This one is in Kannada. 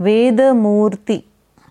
ವೇದಮೂರ್ತಿ.